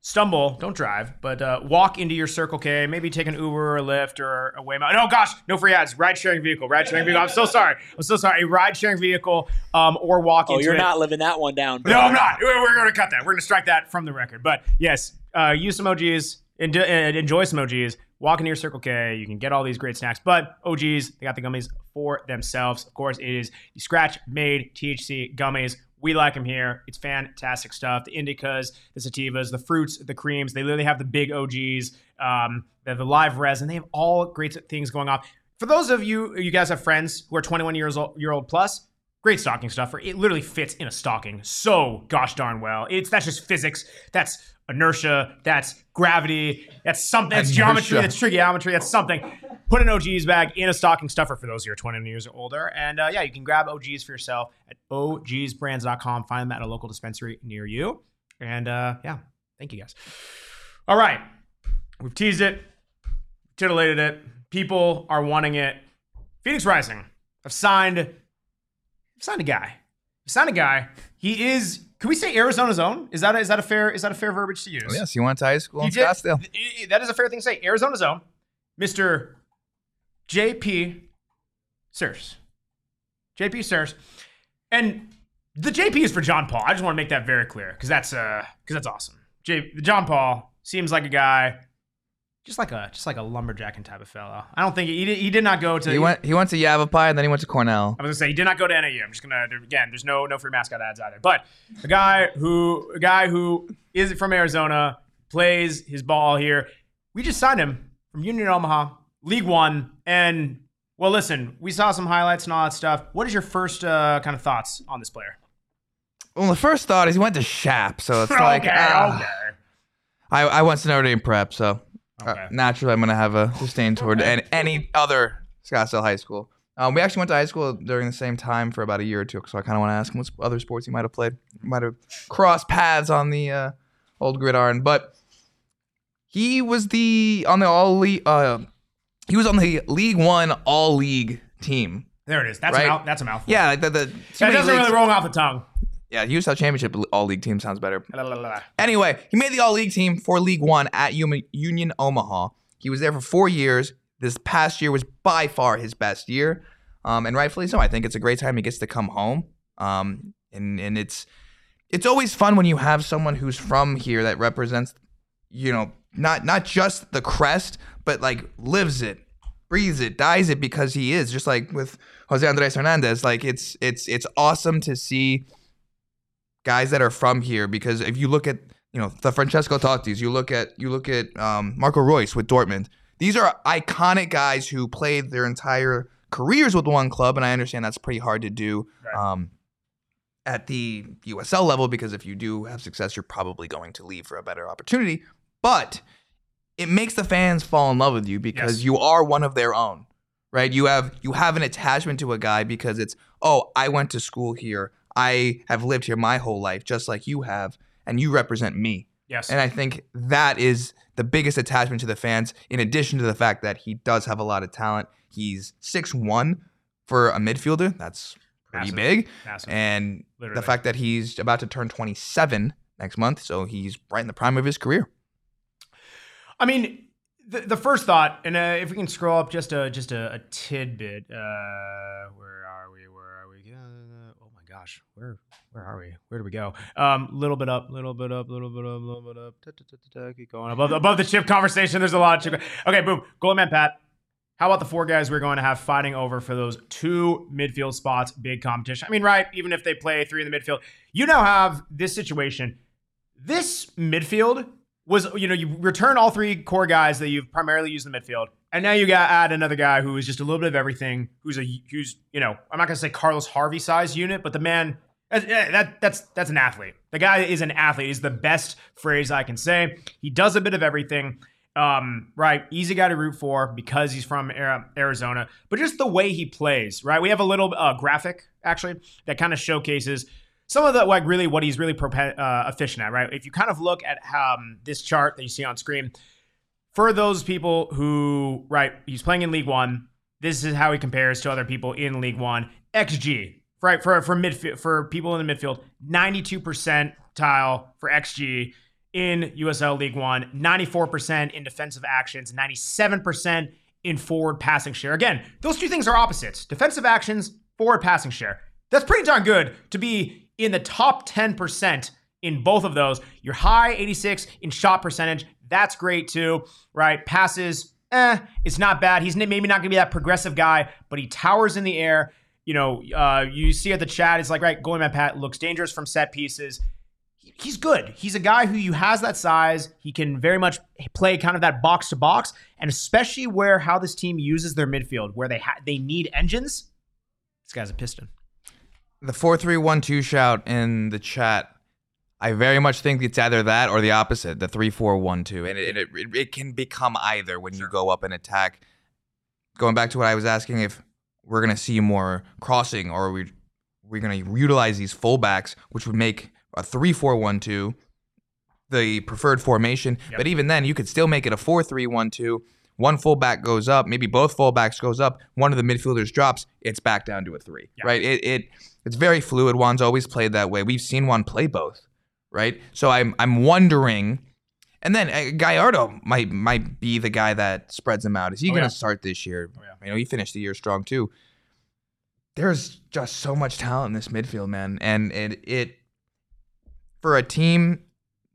Stumble, don't drive, but uh, walk into your Circle K. Maybe take an Uber or a Lyft or a Waymo. No, gosh, no free ads. Ride sharing vehicle. Ride sharing vehicle. I'm so sorry. I'm so sorry. A ride sharing vehicle um, or walk Oh, you're it. not living that one down. No, I'm not. We're, we're going to cut that. We're going to strike that from the record. But yes, uh, use some OGeez enjoy, OGeez. Walk into your Circle K. You can get all these great snacks. But OGeez, they got the gummies for themselves. Of course, it is the scratch made THC gummies. We like them here. It's fantastic stuff. The indicas, the sativas, the fruits, the creams. They literally have the big OGeez. Um, have the live resin. They have all great things going on. For those of you, you guys have friends who are 21 years old, year old plus, great stocking stuffer. It literally fits in a stocking so gosh darn well. It's that's just physics. That's inertia. That's gravity. That's something. That's geometry. That's trigonometry. That's something. Put an OGeez bag in a stocking stuffer for those who are 21 years or older. And uh, yeah, you can grab OGeez for yourself at ogeezbrands.com. Find them at a local dispensary near you. And uh, yeah, thank you guys. All right. We've teased it, titillated it. People are wanting it. Phoenix Rising I've signed, signed a guy. Sign a guy. He is. Can we say Arizona's own? Is that a, is that a fair is that a fair verbiage to use? Oh, yes, he went to high school in did- Scottsdale. That is a fair thing to say. Arizona's own, Mr. JP Scearce. JP Scearce. And the JP is for John Paul. I just want to make that very clear because that's uh because that's awesome. J John Paul seems like a guy just like a just like a lumberjacking type of fellow. I don't think he did, he did not go to He went he went to Yavapai and then he went to Cornell. I was gonna say he did not go to NAU. I'm just gonna there, again. There's no no free mascot ads either. But a guy who a guy who is from Arizona plays his ball here. We just signed him from Union Omaha, League One, and well, listen, we saw some highlights and all that stuff. What is your first uh, kind of thoughts on this player? Well, the first thought is he went to Chap, so it's like okay, ah. okay. I, I went to Notre Dame prep, so uh, naturally I'm gonna have a disdain toward Okay. an, any other Scottsdale high school. Um, we actually went to high school during the same time for about a year or two, so I kind of want to ask him what other sports he might have played, might have crossed paths on the uh, old gridiron. But he was the on the all league. Uh, he was on the League One All League team. There it is. That's Right. a mouth, that's a mouthful. Yeah, like the, the that doesn't leagues- really roll off the tongue. Yeah, USL Championship All League team sounds better. La, la, la. Anyway, he made the All League team for League One at Union Omaha. He was there for four years. This past year was by far his best year, um, and rightfully so. I think it's a great time he gets to come home, um, and and it's it's always fun when you have someone who's from here that represents, you know, not not just the crest, but like lives it, breathes it, dies it because he is. Just like with Jose Andres Hernandez, like it's it's it's awesome to see guys that are from here because if you look at you know the Francesco Totti's, you look at you look at um, Marco Reus with Dortmund. These are iconic guys who played their entire careers with one club, and I understand that's pretty hard to do Right. um, at the USL level because if you do have success, you're probably going to leave for a better opportunity. But it makes the fans fall in love with you because Yes. you are one of their own, right? You have you have an attachment to a guy because it's oh, I went to school here. I have lived here my whole life, just like you have, and you represent me. Yes. And I think that is the biggest attachment to the fans, in addition to the fact that he does have a lot of talent. He's 6'1 for a midfielder. That's pretty Massive. big. Massive. And Literally. the fact that he's about to turn 27 next month, so he's right in the prime of his career. I mean, the, the first thought, and uh, if we can scroll up just a just a, a tidbit, uh, where are we? Where are we? Uh, oh my gosh, where where are we? Where do we go? Um, little bit up, little bit up, little bit up, little bit up. Ta, ta, ta, keep going above above the chip conversation. There's a lot of chip. Okay, boom. Goldman Pat. How about the four guys we're going to have fighting over for those two midfield spots? Big competition. I mean, right? Even if they play three in the midfield, you now have this situation. This midfield was, you know, you return all three core guys that you've primarily used in the midfield, and now you got add another guy who is just a little bit of everything. Who's a who's you know, I'm not gonna say Carlos Harvey size unit, but the man that, that that's that's an athlete. The guy is an athlete. Is the best phrase I can say. He does a bit of everything. Um, right, easy guy to root for because he's from Arizona, but just the way he plays, right? We have a little uh, graphic actually that kind of showcases some of the like really what he's really prope- uh, efficient at, right? If you kind of look at um, this chart that you see on screen, for those people who, right, he's playing in League One. This is how he compares to other people in League One. XG, right, for for midfield for people in the midfield, ninety two percentile for XG in USL League One, ninety four percent in defensive actions, ninety seven percent in forward passing share. Again, those two things are opposites: defensive actions, forward passing share. That's pretty darn good to be in the top ten percent in both of those. Your high 86 in shot percentage, That's great too, right? Passes, eh, it's not bad. He's maybe not going to be that progressive guy, but he towers in the air. You know, uh, you see at the chat, it's like, right, goalie man Pat looks dangerous from set pieces. He's good. He's a guy who you has that size. He can very much play kind of that box to box, and especially where how this team uses their midfield, where they ha- they need engines. This guy's a piston. The four three one two shout in the chat. I very much think it's either that or the opposite, the three four one two, and it it, it, it can become either when you go up and attack. Going back to what I was asking, if we're gonna see more crossing, or we we're gonna utilize these fullbacks, which would make a three four one two the preferred formation. Yep. But even then, you could still make it a four three one two. One fullback goes up, maybe both fullbacks goes up. One of the midfielders drops. It's back down to a three, Yeah. right? It it it's very fluid. Juan's always played that way. We've seen Juan play both, right? So I'm I'm wondering, and then uh, Gallardo might might be the guy that spreads them out. Is he Oh, going to yeah. start this year? Oh, yeah. You know, he finished the year strong too. There's just so much talent in this midfield, man, and it it for a team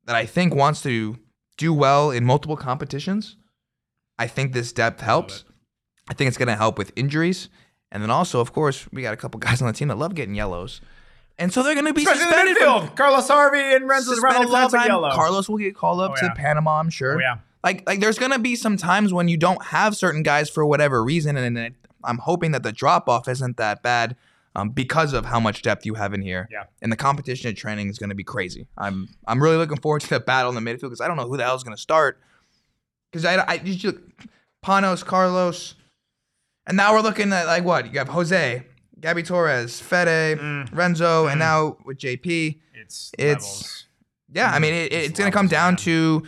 that I think wants to do well in multiple competitions. I think this depth helps. I think it's going to help with injuries. And then also, of course, we got a couple guys on the team that love getting yellows. And so they're going to be Especially in suspended from- Carlos Harvey and Renzo from love a yellow. Carlos will get called up Oh, to. Panama, I'm sure. Oh, yeah. Like, like there's going to be some times when you don't have certain guys for whatever reason. And it, I'm hoping that the drop off isn't that bad um, because of how much depth you have in here. Yeah. And the competition at training is going to be crazy. I'm I'm really looking forward to the battle in the midfield because I don't know who the hell is going to start. Because I, I just look, Panos, Carlos, and now we're looking at like what you have Jose, Gabby Torres, Fede, Mm. Renzo, and now with JP. It's It's levels. yeah. I mean, it, It's it's going to come down man. to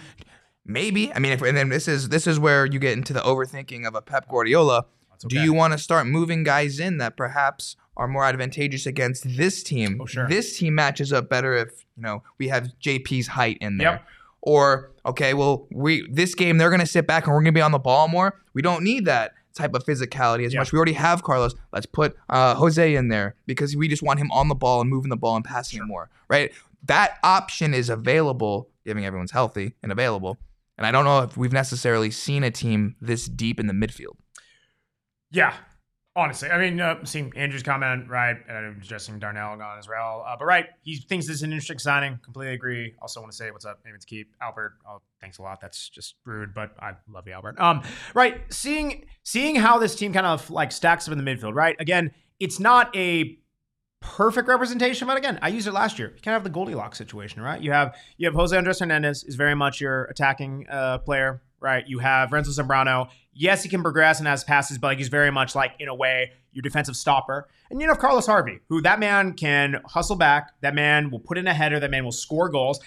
maybe. I mean, if, and then this is this is where you get into the overthinking of a Pep Guardiola. That's Do you want to start moving guys in that perhaps are more advantageous against this team? Oh, sure. This team matches up better if you know we have JP's height in there. Yep. Or okay, well, we this game they're gonna sit back and we're gonna be on the ball more. We don't need that type of physicality as Yeah. much. We already have Carlos. Let's put uh, Jose in there because we just want him on the ball and moving the ball and passing it more. Right? That option is available, giving everyone's healthy and available. And I don't know if we've necessarily seen a team this deep in the midfield. Yeah. Honestly, I mean, uh, seeing Andrew's comment, right? And addressing Darnell gone as well. Uh, but right, he thinks this is an interesting signing. Completely agree. Also, want to say what's up, it's keep Albert. Oh, thanks a lot. That's just rude, but I love you, Albert. Um, right, seeing seeing how this team kind of like stacks up in the midfield. Right, again, it's not a perfect representation, but again, I used it last year. You kind of have the Goldilocks situation, right? You have you have Jose Andres Hernandez is very much your attacking uh, player, right? You have Renzo Zambrano. Yes, he can progress and has passes, but like he's very much like in a way your defensive stopper. And you know Carlos Harvey, who that man can hustle back. That man will put in a header. That man will score goals.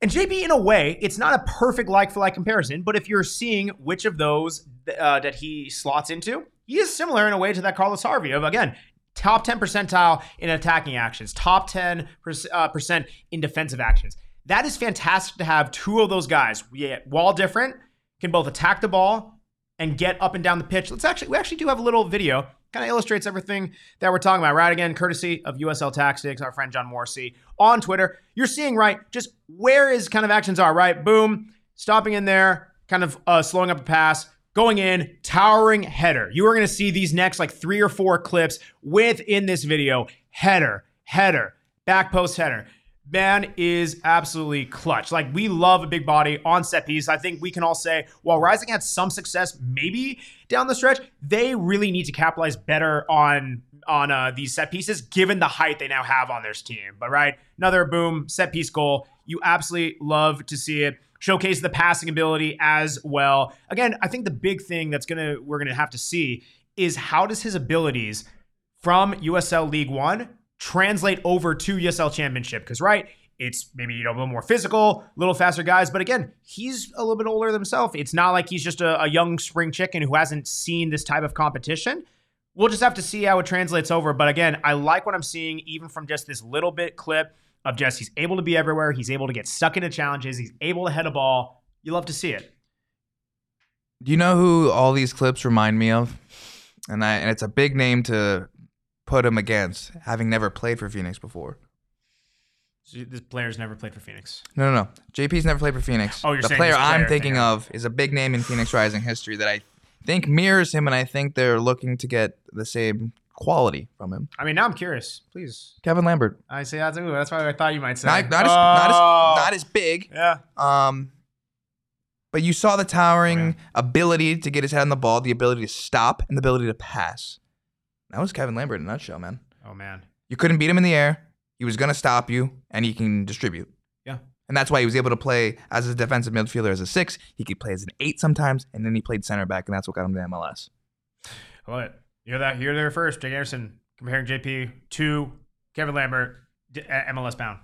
And JP, in a way, it's not a perfect like for like comparison, but if you're seeing which of those uh, that he slots into, he is similar in a way to that Carlos Harvey of again top 10 percentile in attacking actions, top 10 uh, percent in defensive actions. That is fantastic to have two of those guys. We, while different, can both attack the ball and get up and down the pitch. Let's actually, we actually do have a little video. Kind of illustrates everything that we're talking about, right? Again, courtesy of USL Tactics, our friend John Morrissey on Twitter. You're seeing, right, just where his kind of actions are, right? Boom, stopping in there, kind of uh, slowing up a pass, going in, towering header. You are going to see these next like three or four clips within this video. Header, header, back post header. Man is absolutely clutch. Like we love a big body on set piece. I think we can all say while Rising had some success, maybe down the stretch, they really need to capitalize better on on uh, these set pieces, given the height they now have on their team. But right, another boom set piece goal. You absolutely love to see it showcase the passing ability as well. Again, I think the big thing that's gonna we're gonna have to see is how does his abilities from USL League One translate over to USL Championship? Because right, it's maybe you know a little more physical, a little faster guys, but again, he's a little bit older himself. It's not like he's just a, a young spring chicken who hasn't seen this type of competition. We'll just have to see how it translates over. But again, I like what I'm seeing even from just this little bit clip of just he's able to be everywhere. He's able to get stuck into challenges. He's able to head a ball. You love to see it. Do you know who all these clips remind me of? And I and it's a big name to put him against, having never played for Phoenix before. So this player's never played for Phoenix. No, no, no. JP's never played for Phoenix. Oh, you're the saying player this I'm thinking thing, of is a big name in Phoenix Rising history that I think mirrors him, and I think they're looking to get the same quality from him. I mean, now I'm curious. Please. Kevin Lambert. I say that's ooh, that's what I thought you might say. Not, not, as, Oh. not, as, not as big, Yeah. um, but you saw the towering Oh, ability to get his head on the ball, the ability to stop, and the ability to pass. That was Kevin Lambert in a nutshell, man. Oh man. You couldn't beat him in the air. He was going to stop you, and he can distribute. Yeah. And that's why he was able to play as a defensive midfielder as a six. He could play as an eight sometimes, and then he played center back, and that's what got him to MLS. I love it. You hear that? You're there first. Jake Anderson comparing JP to Kevin Lambert, D- MLS bound.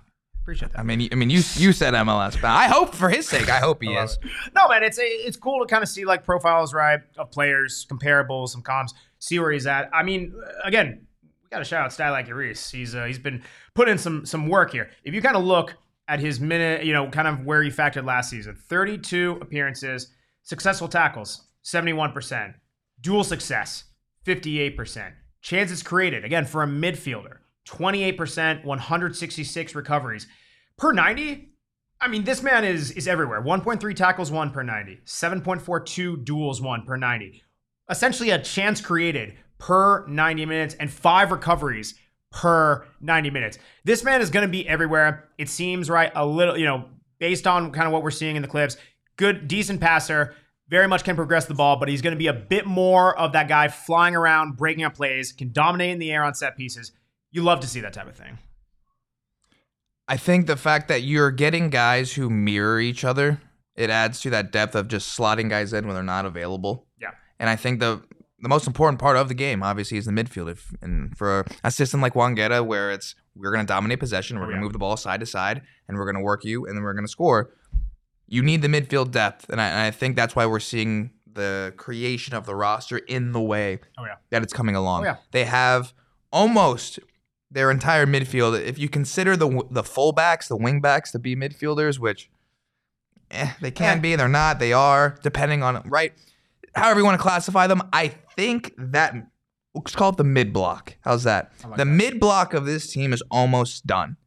Appreciate that. I mean, you- I mean, you you said MLS, but I hope for his sake, I hope he I is. it. No, man, it's it's cool to kind of see like profiles, right, of players, comparables, some comps, see where he's at. I mean, again, we got to shout out Sty like Reese. He's uh, he's been putting in some some work here. If you kind of look at his minute, you know, kind of where he factored last season, 32 appearances, successful tackles, 71%, dual success, 58%, chances created, again for a midfielder, 28%, 166 recoveries per 90. I mean, this man is is everywhere. 1.3 tackles, one per 90. 7.42 duels, one per 90. Essentially, a chance created per 90 minutes and five recoveries per 90 minutes. This man is going to be everywhere. It seems right. A little, you know, based on kind of what we're seeing in the clips. Good, decent passer. Very much can progress the ball, but he's going to be a bit more of that guy flying around, breaking up plays, can dominate in the air on set pieces. You love to see that type of thing. I think the fact that you're getting guys who mirror each other, it adds to that depth of just slotting guys in when they're not available. Yeah. And I think the the most important part of the game, obviously, is the midfield. If, and for a system like Juan Guerra, where it's we're going to dominate possession, we're Oh, going to yeah. move the ball side to side, and we're going to work you, and then we're going to score. You need the midfield depth, and I, and I think that's why we're seeing the creation of the roster in the way Oh, yeah. that it's coming along. Oh, yeah. They have almost their entire midfield. If you consider the the fullbacks, the wingbacks to be midfielders, which eh, they can Eh. be, they're not, they are, depending on right. However you want to classify them, I think that let's call it the mid block. How's that? Like the mid block of this team is almost done.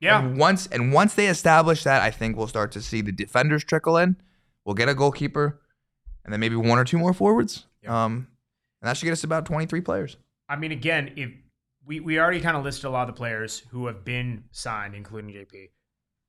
Yeah. And once and once they establish that, I think we'll start to see the defenders trickle in. We'll get a goalkeeper, and then maybe one or two more forwards. Yeah. Um, and that should get us about twenty three players. I mean, again, if we, we already kind of listed a lot of the players who have been signed, including JP.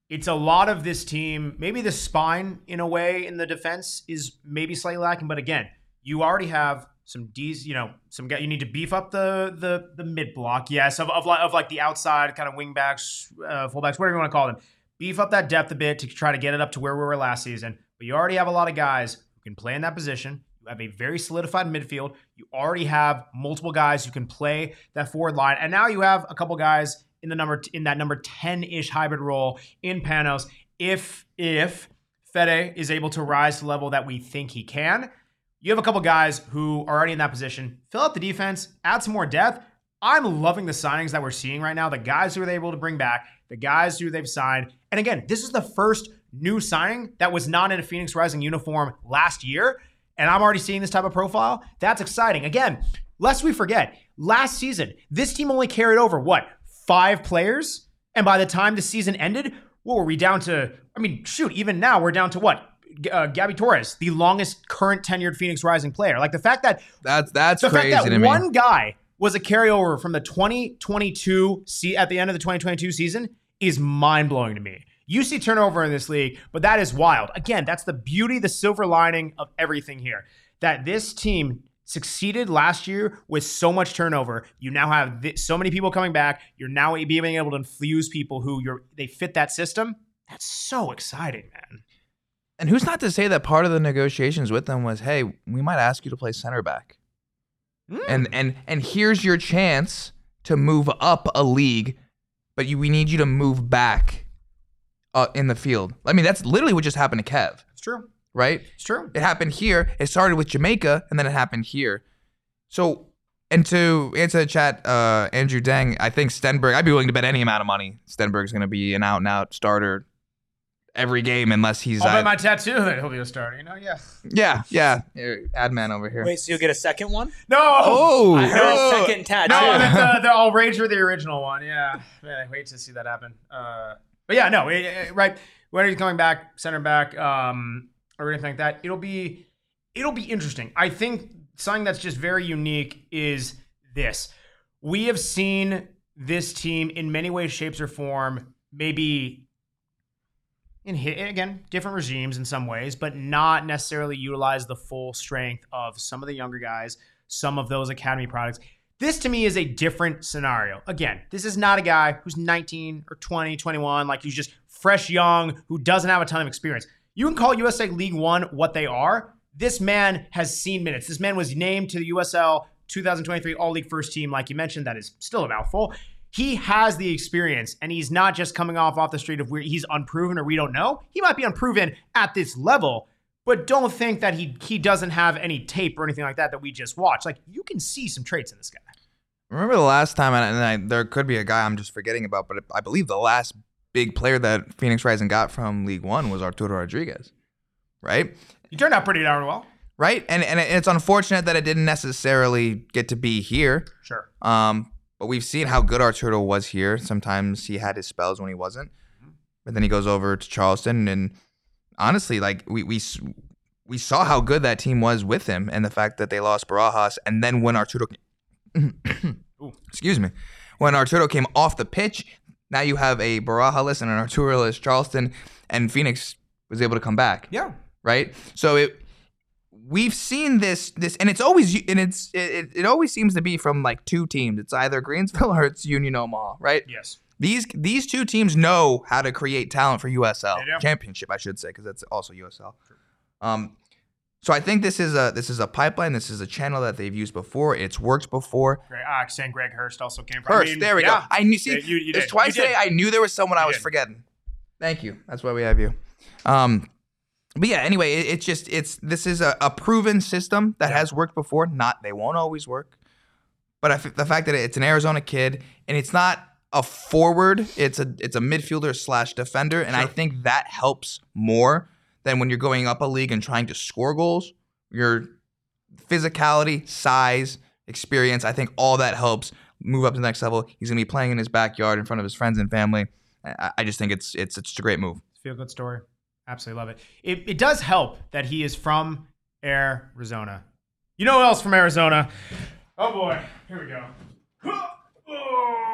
It's a lot of this team. Maybe the spine, in a way, in the defense is maybe slightly lacking. But again, you already have some D's. You know, some guy. You need to beef up the the the mid block. Yes, of of like, of like the outside kind of wing backs, uh, fullbacks, whatever you want to call them. Beef up that depth a bit to try to get it up to where we were last season. But you already have a lot of guys who can play in that position. Have a very solidified midfield. You already have multiple guys who can play that forward line, and now you have a couple guys in the number in that number ten ish hybrid role in Panos. If if Fede is able to rise to the level that we think he can, you have a couple guys who are already in that position. Fill out the defense, add some more depth. I'm loving the signings that we're seeing right now. The guys who they're able to bring back, the guys who they've signed. And again, this is the first new signing that was not in a Phoenix Rising uniform last year. And I'm already seeing this type of profile. That's exciting. Again, lest we forget, last season, this team only carried over what, five players? And by the time the season ended, what were we down to? I mean, shoot, even now we're down to what? Uh, Gabby Torres, the longest current tenured Phoenix Rising player. Like the fact that That's that's the crazy fact that to me. one guy was a carryover from the 2022 see at the end of the 2022 season is mind blowing to me. You see turnover in this league, but that is wild. Again, that's the beauty, the silver lining of everything here. That this team succeeded last year with so much turnover. You now have thi- so many people coming back. You're now being able to infuse people who you're they fit that system. That's so exciting, man. and who's not to say that part of the negotiations with them was, hey, we might ask you to play center back, Mm. and and and here's your chance to move up a league, but you, we need you to move back uh, in the field. I mean, that's literally what just happened to Kev, It's true. right? It's true. It happened here. It started with Jamaica, and then it happened here. So, and to answer the chat, uh, Andrew Dang, I think Stenberg. I'd be willing to bet any amount of money Stenberg's going to be an out and out starter every game unless he's. I'll uh, bet my tattoo that he'll be a starter. You know, yeah. yeah, yeah. Here, Ad man over here. Wait, so you'll get a second one? No. Oh, I heard oh. a second tattoo. No, that's, uh, the I'll rage for the original one. Yeah, man, I wait to see that happen. Uh, but yeah, no, it, it- right when he's coming back, center back, um, or anything like that, it'll be it'll be interesting. I think something that's just very unique is this: we have seen this team in many ways, shapes, or form, maybe in again different regimes in some ways, but not necessarily utilize the full strength of some of the younger guys, some of those academy products. This to me is a different scenario. Again, this is not a guy who's 19 or 20, 21, like he's just fresh young, who doesn't have a ton of experience. You can call USA League One what they are. This man has seen minutes. This man was named to the USL 2023 All League First Team, like you mentioned. That is still a mouthful. He has the experience, and he's not just coming off off the street of where he's unproven or we don't know. He might be unproven at this level, but don't think that he he doesn't have any tape or anything like that that we just watched. Like you can see some traits in this guy. Remember the last time, and I, there could be a guy I'm just forgetting about, but I believe the last big player that Phoenix Rising got from League One was Arturo Rodriguez, right? He turned out pretty darn well. Right, and and it's unfortunate that it didn't necessarily get to be here. Sure. Um, but we've seen how good Arturo was here. Sometimes he had his spells when he wasn't, but then he goes over to Charleston, and honestly, like we we we saw how good that team was with him, and the fact that they lost Barajas, and then when Arturo, excuse me, when Arturo came off the pitch, now you have a Barajas and an Arturo Charleston, and Phoenix was able to come back Yeah. right? So it we've seen this this and it's always and it's it, it always seems to be from like two teams. It's either Greenville or it's Union Omaha, right? Yes. These these two teams know how to create talent for USL championship, I should say, because that's also USL. Um, so I think this is a this is a pipeline. This is a channel that they've used before. It's worked before. Great. Ah, saying Greg Hurst also came from. I mean, there we yeah. go. I knew. See, Yeah, you- you did. twice You today. I knew there was someone I was did. forgetting. Thank you. That's why we have you. Um, but yeah. Anyway, it, it's just it's this is a, a proven system that has worked before. Not they won't always work, but I f- the fact that it's an Arizona kid and it's not a forward, it's a it's a midfielder slash defender, and I think that helps more than when you're going up a league and trying to score goals. Your physicality, size, experience, I think all that helps move up to the next level. He's gonna be playing in his backyard in front of his friends and family. I, I just think it's it's it's a great move. Feel good story. Absolutely love it. it. It does help that he is from Arizona. You know who else from Arizona? Oh boy, here we go. Oh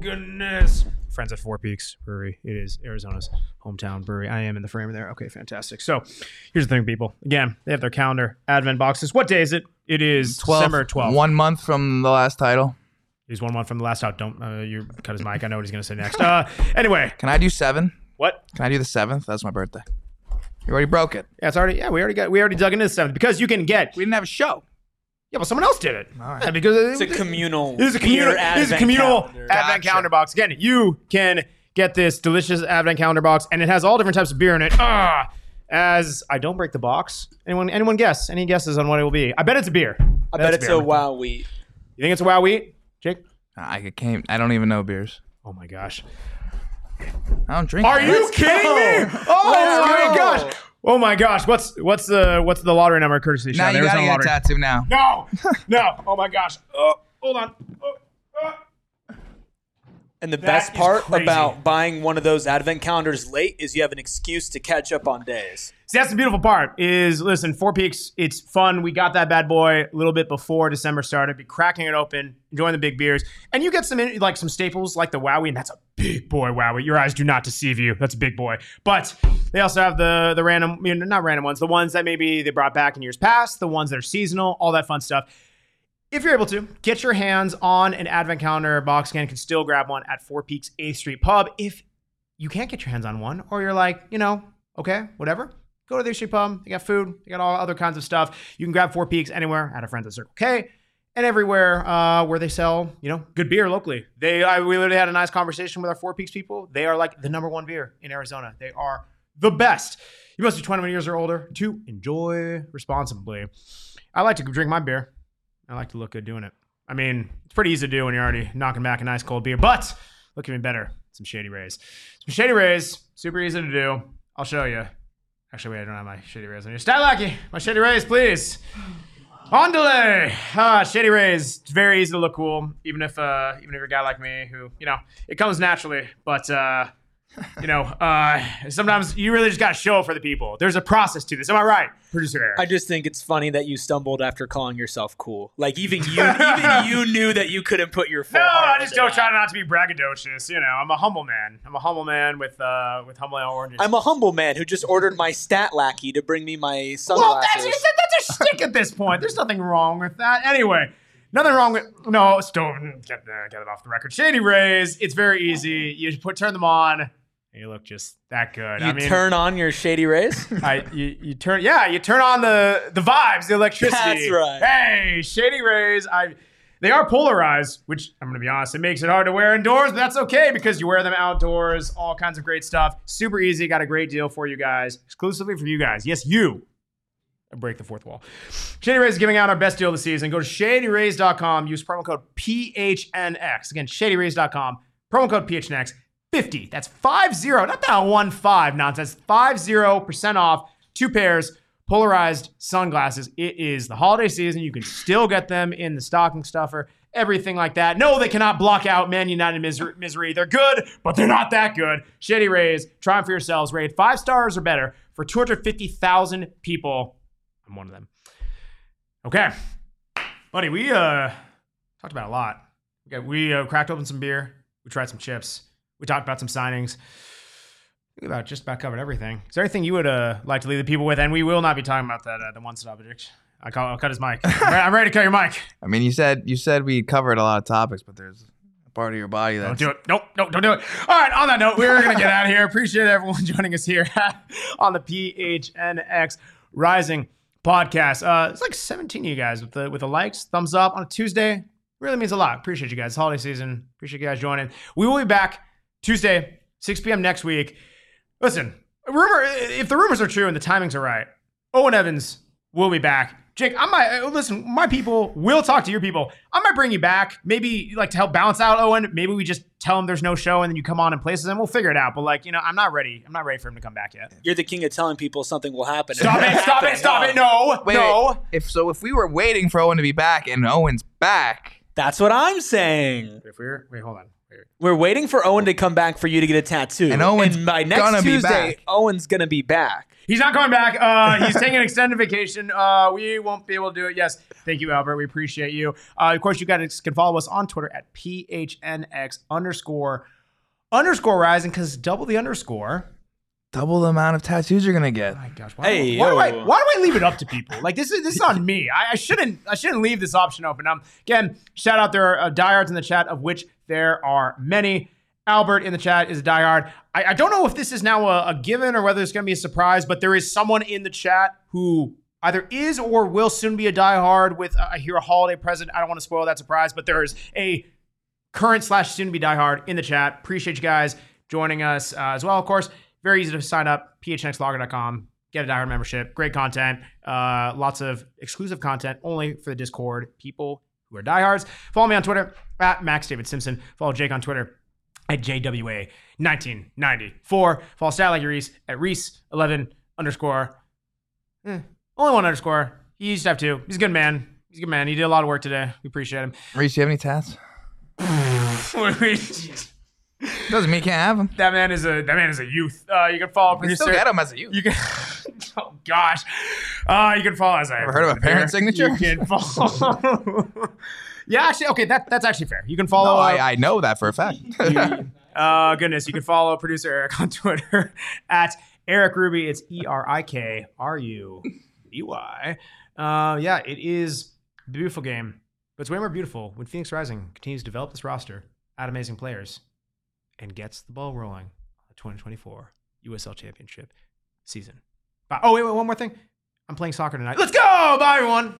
goodness. Friends at Four Peaks Brewery. It is Arizona's hometown brewery. I am in the frame there. Okay, fantastic. So here's the thing, people. Again, they have their calendar, Advent boxes. What day is it? It is December 12th. One month from the last title. He's one month from the last out. Don't uh, you cut his mic. I know what he's going to say next. Uh, anyway, Can I do seven? what? Can I do the seventh? That's my birthday. You already broke it. Yeah, it's already. Yeah, we already got. We already dug into the seventh because you can get. We didn't have a show. Yeah, but someone else did it. All right. Yeah, because It's a communal. It is a communal. It is a advent communal calendar. advent Gotcha. calendar box. Again, you can get this delicious advent calendar box, and it has all different types of beer in it. Ah, as I don't break the box. Anyone? Anyone guess? Any guesses on what it will be? I bet it's a beer. I bet it's beer. a wow wheat. You think it's a wow wheat, Jake? I can't. I don't even know beers. Oh my gosh. I don't drink. Are that. you kidding me? Oh Let's my go. gosh. Oh my gosh. What's what's the what's the lottery number courtesy Now you There's gotta no get a tattoo now. No, no. Oh my gosh. Oh, hold on. Oh. And the That best part crazy. about buying one of those advent calendars late is you have an excuse to catch up on days. See, that's the beautiful part. Is listen, Four Peaks. It's fun. We got that bad boy a little bit before December started. Be cracking it open, enjoying the big beers, and you get some like some staples like the Wowie, and that's a big boy Wowie. Your eyes do not deceive you. That's a big boy. But they also have the the random, you know, not random ones, the ones that maybe they brought back in years past, the ones that are seasonal, all that fun stuff. If you're able to, get your hands on an advent calendar box can can still grab one at Four Peaks 8th Street Pub. If you can't get your hands on one, or you're like, you know, okay, whatever, go to the 8th Street Pub. They got food, they got all other kinds of stuff. You can grab Four Peaks anywhere at a friend's at Circle K and everywhere uh, where they sell, you know, good beer locally. They, I, we literally had a nice conversation with our Four Peaks people. They are like the number one beer in Arizona. They are the best. You must be 21 years or older to enjoy responsibly. I like to drink my beer. I like to look good doing it. I mean, it's pretty easy to do when you're already knocking back a nice cold beer, but look even better some Shady Rays. Some Shady Rays, super easy to do. I'll show you. Actually, wait, I don't have my Shady Rays on here. Stat Lackey, my Shady Rays, please. On delay. Ah, Shady Rays. It's very easy to look cool, even if uh, even if you're a guy like me who, you know, it comes naturally. But uh, you know, uh, sometimes you really just got to show it for the people. There's a process to this. Am I right, producer Eric? I just think it's funny that you stumbled after calling yourself cool. Like even you, even you knew that you couldn't put your full no, I just don't that. try not to be braggadocious. You know, I'm a humble man. I'm a humble man with uh, with humble oranges. I'm a humble man who just ordered my stat lackey to bring me my sunglasses. well, that's, that's a stick at this point. There's nothing wrong with that. Anyway, nothing wrong with no. Stove, get uh, get it off the record. Shady Rays. It's very easy. You just put turn them on. You look just that good. you I mean, turn on your shady rays. I, you, you turn yeah you turn on the the vibes the electricity That's right. hey shady rays i they are polarized which i'm gonna be honest it makes it hard to wear indoors but that's okay because you wear them outdoors all kinds of great stuff super easy got a great deal for you guys exclusively for you guys yes you I break the fourth wall. Shady Rays is giving out our best deal of the season. Go to shadyrays.com. Use promo code PHNX. Again, shadyrays.com. Promo code PHNX. 50. That's 50. Not that 1 5 nonsense. 50% off. Two pairs. Polarized sunglasses. It is the holiday season. You can still get them in the stocking stuffer, everything like that. No, they cannot block out Man United misery. They're good, but they're not that good. Shady Rays, try them for yourselves. Rated five stars or better for 250,000 people. I'm one of them. Okay. Buddy, we uh talked about a lot. Got, we uh, cracked open some beer. We tried some chips. We talked about some signings. We about just about covered everything. Is there anything you would uh, like to leave the people with? And we will not be talking about that uh, the one stop addiction. I call, I'll cut his mic. I'm ready, I'm ready to cut your mic. I mean, you said you said we covered a lot of topics, but there's a part of your body that Don't do it. Nope, nope, don't do it. All right, on that note, we're going to get out of here. Appreciate everyone joining us here on the PHNX Rising podcast. Uh, it's like 17 of you guys with the with the likes, thumbs up on a Tuesday. Really means a lot. Appreciate you guys. Holiday season. Appreciate you guys joining. We will be back Tuesday, 6 p.m. next week. Listen, rumor if the rumors are true and the timings are right, Owen Evans will be back. Jake, I might uh, listen. My people will talk to your people. I might bring you back, maybe like to help balance out Owen. Maybe we just tell him there's no show, and then you come on in places, and we'll figure it out. But like, you know, I'm not ready. I'm not ready for him to come back yet. You're the king of telling people something will happen. Stop it! Stop it! Stop it! No! Wait, no! wait. If so, if we were waiting for Owen to be back and Owen's back, That's what I'm saying. If we're wait, hold on. Wait. We're waiting for Owen to come back for you to get a tattoo. And Owen's by next gonna be Tuesday, back. Owen's gonna be back. He's not coming back. Uh, he's taking an extended vacation. Uh, we won't be able to do it. Yes. Thank you, Albert. We appreciate you. Uh, of course, you guys can follow us on Twitter at PHNX underscore underscore rising because double the underscore. Double the amount of tattoos you're gonna get. Oh my gosh. Why, Hey, why, do I, why do I leave it up to people? Like this is this is on me. I, I shouldn't I shouldn't leave this option open. Um, again, shout out there are uh, diehards in the chat, of which there are many. Albert in the chat is a diehard. I, I don't know if this is now a, a given or whether it's going to be a surprise, but there is someone in the chat who either is or will soon be a diehard with, uh, I hear, a holiday present. I don't want to spoil that surprise, but there is a current slash soon to be diehard in the chat. Appreciate you guys joining us uh, as well. Of course, very easy to sign up. phnxlogger.com. Get a diehard membership. Great content. Uh, lots of exclusive content only for the Discord people who are diehards. Follow me on Twitter at Max David Simpson. Follow Jake on Twitter at JWA1994. Follow Stat Like Reese at Reese11 underscore. Eh, only one underscore. He used to have two. He's a good man. He's a good man. He did a lot of work today. We appreciate him. Reese, do you have any tats? that Doesn't mean you can't have them. man is a that man is a youth. Uh, you can follow You producer. still get them as a youth. You can. oh gosh. Uh, you can follow as I Ever heard of a parent signature? You can follow. yeah, actually, okay. That that's actually fair. You can follow. No, uh, I, I know that for a fact. uh, goodness, you can follow producer Eric on Twitter at Erik Ruby. It's E R I K R U B Y. Uh, yeah, it is a beautiful game, but it's way more beautiful when Phoenix Rising continues to develop this roster, add amazing players, and gets the ball rolling on the 2024 USL Championship season. Bye. Oh, wait, wait, one more thing. I'm playing soccer tonight. Let's go! Bye, everyone.